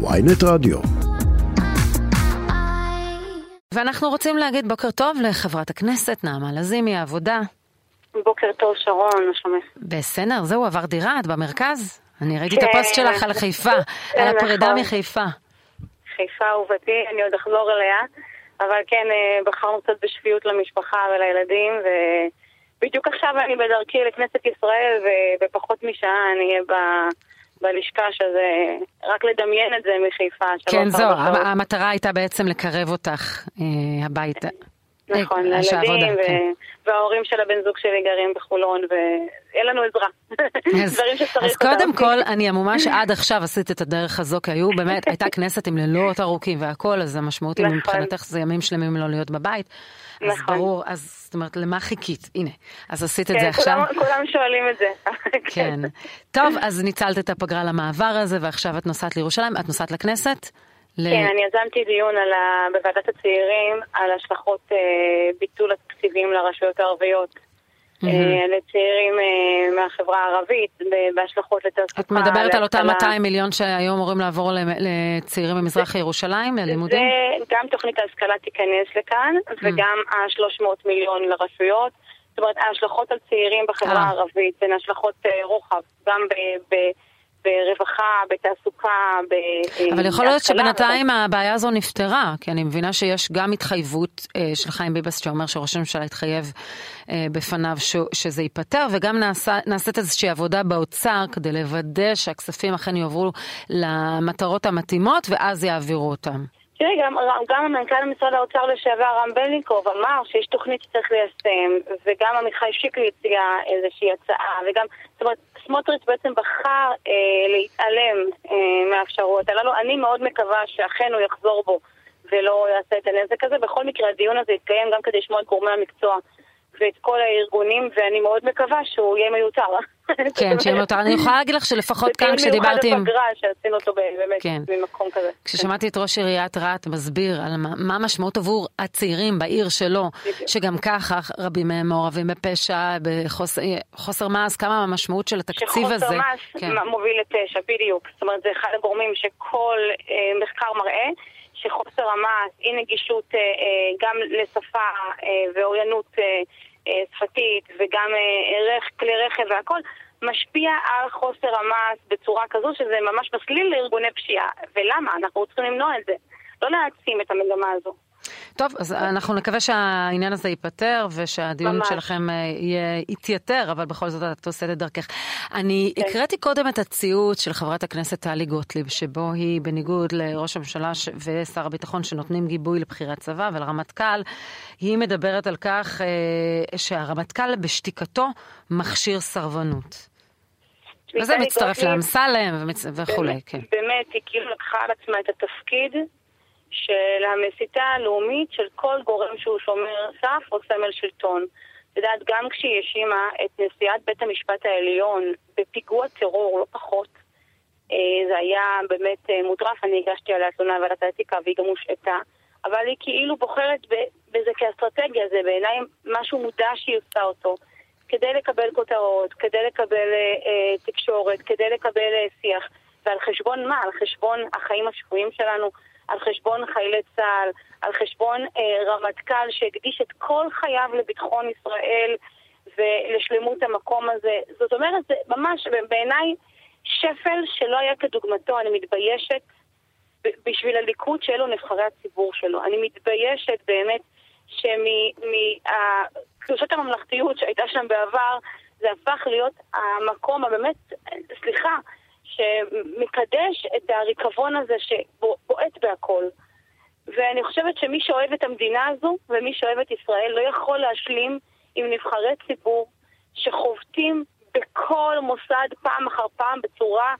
ויינט רדיו. ואנחנו רוצים להגיד בוקר טוב לחברת הכנסת נעמה לזימי, העבודה. בוקר טוב, שרון, מה שלומך? בסדר, זהו, עבר דירה, את במרכז? אני ראיתי כן. את הפוסט שלך על חיפה, כן, על הפרידה נכון. מחיפה. חיפה אהובתי, אני עוד אחזור אליה, אבל כן, אה, בחרנו קצת בשפיות למשפחה ולילדים, ובדיוק עכשיו אני בדרכי לכנסת ישראל, ובפחות משעה אני אהיה ב... בלשכה, שזה רק לדמיין את זה מחיפה. כן, זו. המטרה הייתה בעצם לקרב אותך אה, הביתה. נכון, אה, שהעבודה, לילדים, ו- כן. וההורים של הבן זוג שלי גרים בחולון, ואין לנו עזרה. אז, דברים שצריך אז קודם. כל, אני המומה שעד עכשיו עשית את הדרך הזו, כי היו באמת, הייתה כנסת עם לילות ארוכים והכל, אז המשמעות היא נכון. מבחינתך זה ימים שלמים לא להיות בבית. אז נכון. ברור, אז זאת אומרת, למה חיכית? הנה, אז עשית את כן, זה עכשיו. כולם- כולם שואלים את זה. כן. טוב, אז ניצלת את הפגרה למעבר הזה, ועכשיו את נוסעת לירושלים, את נוסעת לכנסת? ל- כן, אני יזמתי דיון על ה... בוועדת הצעירים על השלכות אה, ביטול התקציבים לרשויות הערביות. אה, לצעירים אה, מהחברה הערבית, בהשלכות לתעסוקה. את מדברת על אותם להשכלה. 200 מיליון שהיו אמורים לעבור לצעירים ממזרח ירושלים, ללימודים? גם תוכנית ההשכלה תיכנס לכאן, Mm. וגם ה-300 מיליון לרשויות. זאת אומרת, ההשלכות על צעירים בחברה אה. הערבית הן השלכות רוחב, גם ברווחה, בתעסוקה, בהשכלה. אבל יכול להיות שבינתיים הבעיה הזו נפתרה, כי אני מבינה שיש גם התחייבות אה, של חיים ביבס שאומר שראש הממשלה התחייב אה, בפניו ש, שזה ייפתר, וגם נעשה, נעשית איזושהי עבודה באוצר כדי לוודא שהכספים אכן יועברו למטרות המתאימות, ואז יעבירו אותם. תראי, גם, גם מנכ"ל משרד האוצר לשעבר רם בלינקוב אמר שיש תוכנית שצריך ליישם, וגם עמיחי שיקלי הציע איזושהי הצעה, וגם, זאת אומרת, סמוטריץ' בעצם בחר אה, להתעלם אה, מהאפשרויות הללו. אני מאוד מקווה שאכן הוא יחזור בו ולא יעשה את הנזק הזה. בכל מקרה, הדיון הזה יתקיים גם כדי לשמוע את גורמי המקצוע ואת כל הארגונים, ואני מאוד מקווה שהוא יהיה מיותר. כן, שיהיה מיותר. אני יכולה להגיד לך שלפחות כאן כשדיברתי עם... בפגרה שעשינו אותו באמת כן. ממקום כזה. כששמעתי את ראש עיריית רהט מסביר על מה, המשמעות עבור הצעירים בעיר שלו. שגם ככה רבים מהם מעורבים בפשע, בחוסר מעש, כמה המשמעות של התקציב הזה. שחוסר מס כן. מוביל לפשע, בדיוק. זאת אומרת, זה אחד הגורמים שכל אה, מחקר מראה שחוסר המס, אי נגישות אה, אה, גם לשפה ואוריינות שפתית וגם אה, רך, כלי רכב והכל, משפיע על חוסר המס בצורה כזו שזה ממש מסליל לארגוני פשיעה. ולמה? אנחנו צריכים למנוע את זה. לא להעצים את המגמה הזו. טוב, אז אנחנו נקווה שהעניין הזה ייפתר ושהדיון ממש. שלכם אה, יהיה, יתייתר, אבל בכל זאת את עושה את דרכך. אני כן. הקראתי קודם את הציוץ של חברת הכנסת טלי גוטליב, שבו היא, בניגוד לראש הממשלה ש- ושר הביטחון שנותנים גיבוי לבחירת צבא ולרמטכ"ל, היא מדברת על כך אה, שהרמטכ"ל בשתיקתו מכשיר סרבנות. וזה מצטרף לאמסלם ומצ- וכולי, כן. באמת, היא כאילו לקחה על עצמה את התפקיד של המסיתה הלאומית של כל גורם שהוא שומר סף או סמל שלטון. את יודעת, גם כשהיא האשימה את נשיאת בית המשפט העליון בפיגוע טרור, לא פחות, אה, זה היה באמת אה, מוטרף, אני הגשתי עליה תלונה לוועדת האתיקה והיא גם הושעתה, אבל היא כאילו בוחרת בזה כאסטרטגיה, זה בעיניי משהו מודע שהיא עושה אותו. כדי לקבל כותרות, כדי לקבל אה, אה, תקשורת, כדי לקבל אה, שיח. ועל חשבון מה? על חשבון החיים השבויים שלנו, על חשבון חיילי צה"ל, על חשבון אה, רמטכ"ל שהקדיש את כל חייו לביטחון ישראל ולשלמות המקום הזה. זאת אומרת, זה ממש בעיניי שפל שלא היה כדוגמתו. אני מתביישת בשביל הליכוד שאלו נבחרי הציבור שלו. אני מתביישת באמת שמקדושת הממלכתיות שהייתה שם בעבר, זה הפך להיות המקום הבאמת, סליחה, שמקדש את הריקבון הזה שבועט בהכל. ואני חושבת שמי שאוהב את המדינה הזו ומי שאוהב את ישראל לא יכול להשלים עם נבחרי ציבור שחובטים בכל מוסד פעם אחר פעם בצורה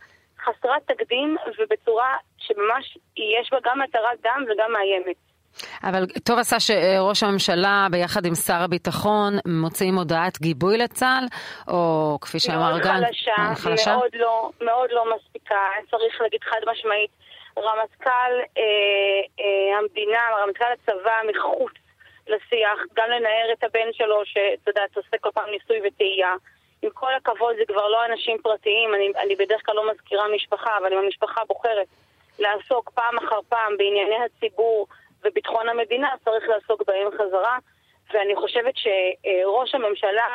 חסרת תקדים ובצורה שממש יש בה גם מטרת דם וגם מאיימת. אבל טוב עשה שראש הממשלה ביחד עם שר הביטחון מוציאים הודעת גיבוי לצה"ל, או כפי שאמר מאוד גנץ, חלשה, אה, חלשה? מאוד לא, מאוד לא מספיקה. צריך להגיד חד משמעית, רמטכ"ל אה, אה, המדינה, רמטכ"ל הצבא מחוץ לשיח, גם לנער את הבן שלו, שאתה יודעת, עושה כל פעם ניסוי וטעייה. עם כל הכבוד, זה כבר לא אנשים פרטיים, אני, אני בדרך כלל לא מזכירה משפחה, אבל אם המשפחה בוחרת לעסוק פעם אחר פעם בענייני הציבור וביטחון המדינה, צריך לעסוק בהם חזרה. ואני חושבת שראש הממשלה,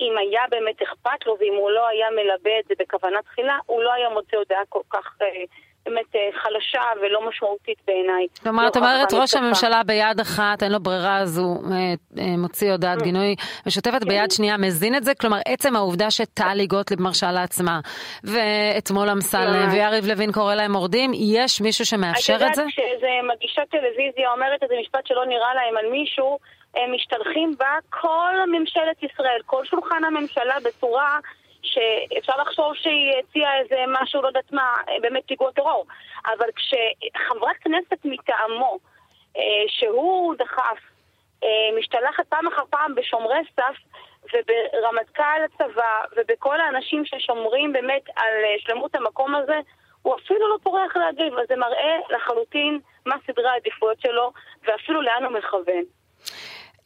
אם היה באמת אכפת לו ואם הוא לא היה מלבה את זה בכוונה תחילה, הוא לא היה מוצא הודעה כל כך אה, באמת אה, חלשה ולא משמעותית בעיניי. כלומר, את אומרת, ראש הממשלה ביד אחת, אין לו ברירה, אז הוא אה, מוציא הודעת. גינוי משותפת. ביד שנייה מזין את זה, כלומר, עצם העובדה שטלי גוטליב מרשה לעצמה, ואתמול אמסלם ויריב לוין קורא להם מורדים, יש מישהו שמאפשר את זה? את יודעת, כשאיזה מגישת טלוויזיה אומרת איזה משפט שלא נראה להם על מישהו, הם משתלחים בה כל ממשלת ישראל, כל שולחן הממשלה בצורה שאפשר לחשוב שהיא הציעה איזה משהו, לא יודעת מה, באמת פיגוע טרור. אבל כשחברת כנסת מטעמו, אה, שהוא דחף, אה, משתלחת פעם אחר פעם בשומרי סף וברמטכ"ל הצבא ובכל האנשים ששומרים באמת על אה, שלמות המקום הזה, הוא אפילו לא טורח להגיב, אז זה מראה לחלוטין מה סדרי העדיפויות שלו ואפילו לאן הוא מכוון.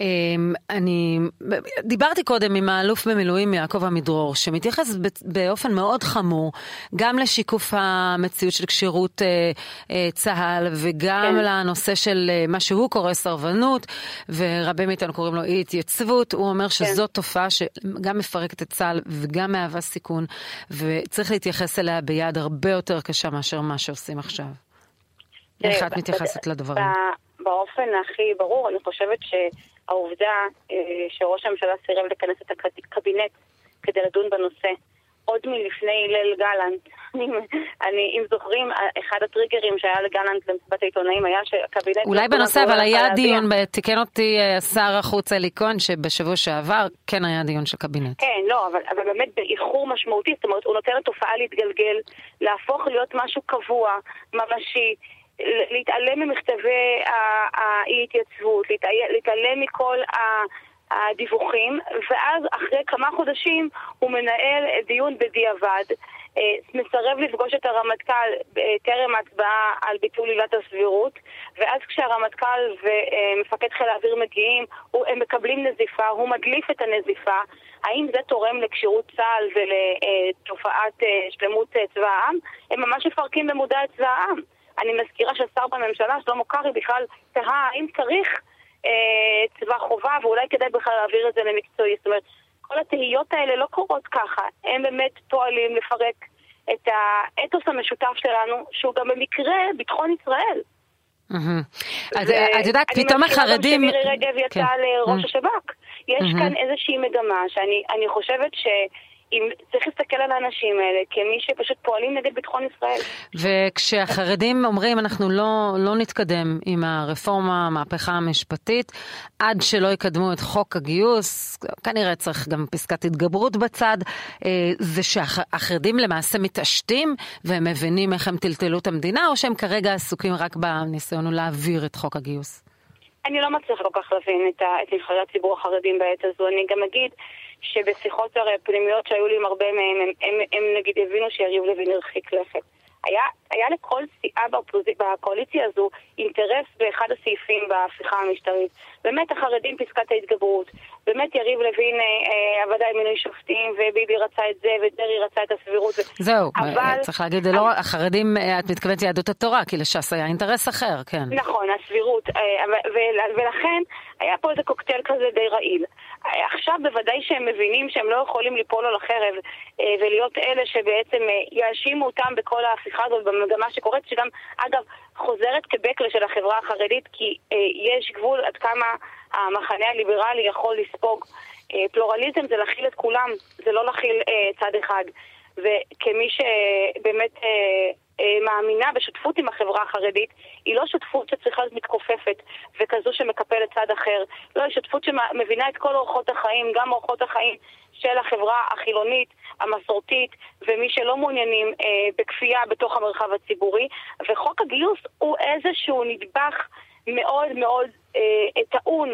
אמ, אני דיברתי קודם עם האלוף במילואים יעקב עמידרור, שמתייחס באופן מאוד חמור גם לשיקוף המציאות של כשירות אה, אה, צה"ל וגם כן. לנושא של אה, מה שהוא קורא סרבנות, ורבים מאיתנו קוראים לו אי התייצבות. הוא אומר שזאת כן. תופעה שגם מפרקת את צה"ל וגם מהווה סיכון, וצריך להתייחס אליה ביד הרבה יותר קשה מאשר מה שעושים עכשיו. איך את מתייחסת לדברים? באופן הכי ברור, אני חושבת ש... העובדה אה, שראש הממשלה סירב לכנס את הקבינט כדי לדון בנושא עוד מלפני ליל גלנט. אני, אם זוכרים, אחד הטריגרים שהיה לגלנט למסיבת העיתונאים היה שהקבינט... אולי בנושא, אבל היה דיון, תיקן אותי אה, שר החוץ אלי כהן, שבשבוע שעבר כן היה דיון של קבינט. כן, לא, אבל, אבל באמת באיחור משמעותי, זאת אומרת, הוא נותן לתופעה להתגלגל, להפוך להיות משהו קבוע, ממשי. להתעלם ממכתבי האי-התייצבות, להתעלם מכל הדיווחים, ואז אחרי כמה חודשים הוא מנהל דיון בדיעבד, אה, מסרב לפגוש את הרמטכ"ל אה, טרם ההצבעה על ביטול עילת הסבירות, ואז כשהרמטכ"ל ומפקד חיל האוויר מגיעים, הם מקבלים נזיפה, הוא מדליף את הנזיפה. האם זה תורם לכשירות צה"ל ולתופעת אה, שלמות צבא העם? הם ממש מפרקים במודע את צבא העם. אני מזכירה שהשר בממשלה, שלמה קרעי, בכלל תהה האם צריך אה, צבא חובה ואולי כדאי בכלל להעביר את זה למקצועי. זאת אומרת, כל התהיות האלה לא קורות ככה, הם באמת פועלים לפרק את האתוס המשותף שלנו, שהוא גם במקרה ביטחון ישראל. את יודעת, פתאום החרדים... אני מזכירה גם שמירי רגב יצאה כן. לראש השב"כ. יש כאן איזושהי מגמה שאני חושבת ש... אם צריך להסתכל על האנשים האלה כמי שפשוט פועלים נגד ביטחון ישראל. וכשהחרדים אומרים אנחנו לא, לא נתקדם עם הרפורמה, המהפכה המשפטית, עד שלא יקדמו את חוק הגיוס, כנראה צריך גם פסקת התגברות בצד, אה, זה שהחרדים למעשה מתעשתים והם מבינים איך הם טלטלו את המדינה, או שהם כרגע עסוקים רק בניסיון להעביר את חוק הגיוס? אני לא מצליחה כל כך להבין את, את נבחרי הציבור החרדים בעת הזו. אני גם אגיד שבשיחות הרי פנימיות שהיו לי עם הרבה מהם, הם, הם, הם נגיד הבינו שיריב לוין הרחיק לכת. היה, היה לכל סיעה בקואליציה הזו אינטרס באחד הסעיפים בהפיכה המשטרית. באמת החרדים פסקת ההתגברות, באמת יריב לוין אה, עבדה עם מינוי שופטים, וביבי רצה את זה, ודרעי רצה את הסבירות. זהו, אבל... צריך להגיד, זה לא החרדים, אה, את מתכוונת יהדות התורה, כי לש"ס היה אינטרס אחר, כן. נכון, הסבירות, אה, ולכן היה פה איזה קוקטייל כזה די רעיל. עכשיו בוודאי שהם מבינים שהם לא יכולים ליפול על החרב ולהיות אלה שבעצם יאשימו אותם בכל ההפיכה הזאת, במגמה שקורית, שגם, אגב, חוזרת כבקלה של החברה החרדית, כי יש גבול עד כמה המחנה הליברלי יכול לספוג. אה, פלורליזם זה להכיל את כולם, זה לא להכיל אה, צד אחד. וכמי שבאמת אה, אה, מאמינה בשותפות עם החברה החרדית, היא לא שותפות שצריכה להיות מתכופפת וכזו שמקפלת צד אחר. לא, היא שותפות שמבינה את כל אורחות החיים, גם אורחות החיים של החברה החילונית, המסורתית, ומי שלא מעוניינים אה, בכפייה בתוך המרחב הציבורי. וחוק הגיוס הוא איזשהו נדבך מאוד מאוד אה, טעון.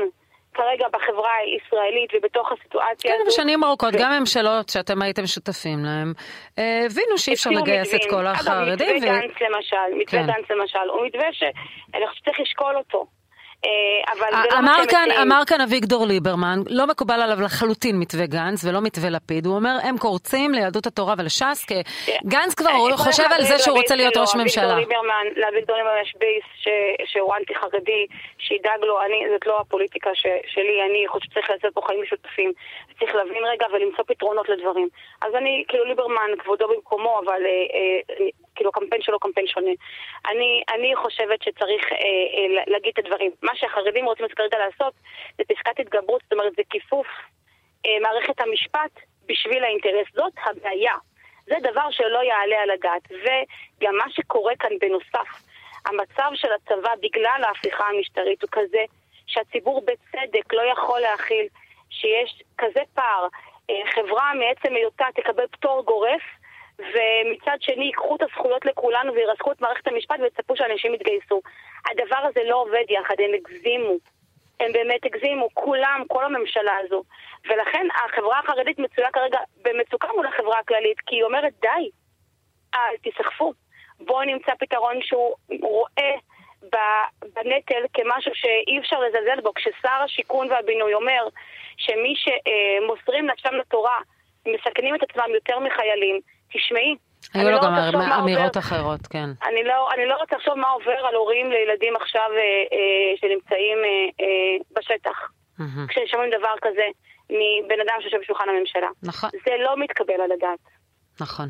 כרגע בחברה הישראלית ובתוך הסיטואציה כן, הזו. כן, בשנים ארוכות, ו... גם ממשלות שאתם הייתם שותפים להם, אה, הבינו שאי אפשר לגייס את כל החרדים. אגב, מתווה ו... גנץ למשל, מתווה כן. גנץ למשל, הוא מתווה שאני חושבת שצריך לשקול אותו. אה, אבל זה לא מה שמציעים. אמר כאן אביגדור ליברמן, לא מקובל עליו לחלוטין מתווה גנץ ולא מתווה לפיד, הוא אומר הם קורצים ליהדות התורה ולש"ס, כי גנץ כבר אה, חושב על זה שהוא רוצה להיות ראש אביגדור ממשלה. ליברמן, לאביגדור ליברמן יש בייס שהוא אנטי חרדי, שידאג לו, זאת לא הפוליטיקה שלי, אני חושבת שצריך לעשות פה חיים משותפים, צריך להבין רגע ולמצוא פתרונות לדברים. אז אני, כאילו ליברמן, כבודו במקומו, אבל אה, כאילו הקמפיין שלו קמפיין שונה. אני, אני חושבת שצריך להגיד את הדברים. מה שהחרדים רוצים כרגע לעשות זה פסקת התגברות, זאת אומרת זה כיפוף אה, מערכת המשפט בשביל האינטרס. זאת הבעיה. זה דבר שלא יעלה על הדעת. וגם מה שקורה כאן בנוסף, המצב של הצבא בגלל ההפיכה המשטרית הוא כזה שהציבור בצדק לא יכול להכיל שיש כזה פער. אה, חברה מעצם היותה תקבל פטור גורף, ומצד שני ייקחו את הזכויות לכולנו וירסקו את מערכת המשפט ויצפו שאנשים יתגייסו. הדבר הזה לא עובד יחד, הם הגזימו. הם באמת הגזימו, כולם, כל הממשלה הזו. ולכן החברה החרדית מצויה כרגע במצוקה מול החברה הכללית, כי היא אומרת די, אל תסחפו. בואו נמצא פתרון שהוא רואה בנטל כמשהו שאי אפשר לזלזל בו. כששר השיכון והבינוי אומר שמי שמוסרים נפשם לתורה מסכנים את עצמם יותר מחיילים, תשמעי. היו לו לא גם אמירות אחרות, כן. אני לא, אני לא רוצה לחשוב מה עובר על הורים לילדים עכשיו אה, אה, שנמצאים אה, אה, בשטח. מהמם. כששומעים דבר כזה מבן אדם שיושב בשולחן הממשלה. נכון, זה לא מתקבל על הדעת. נכון.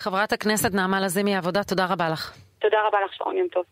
חברת הכנסת נעמה לזימי, העבודה, תודה רבה לך. תודה רבה לך, שרון, יום טוב.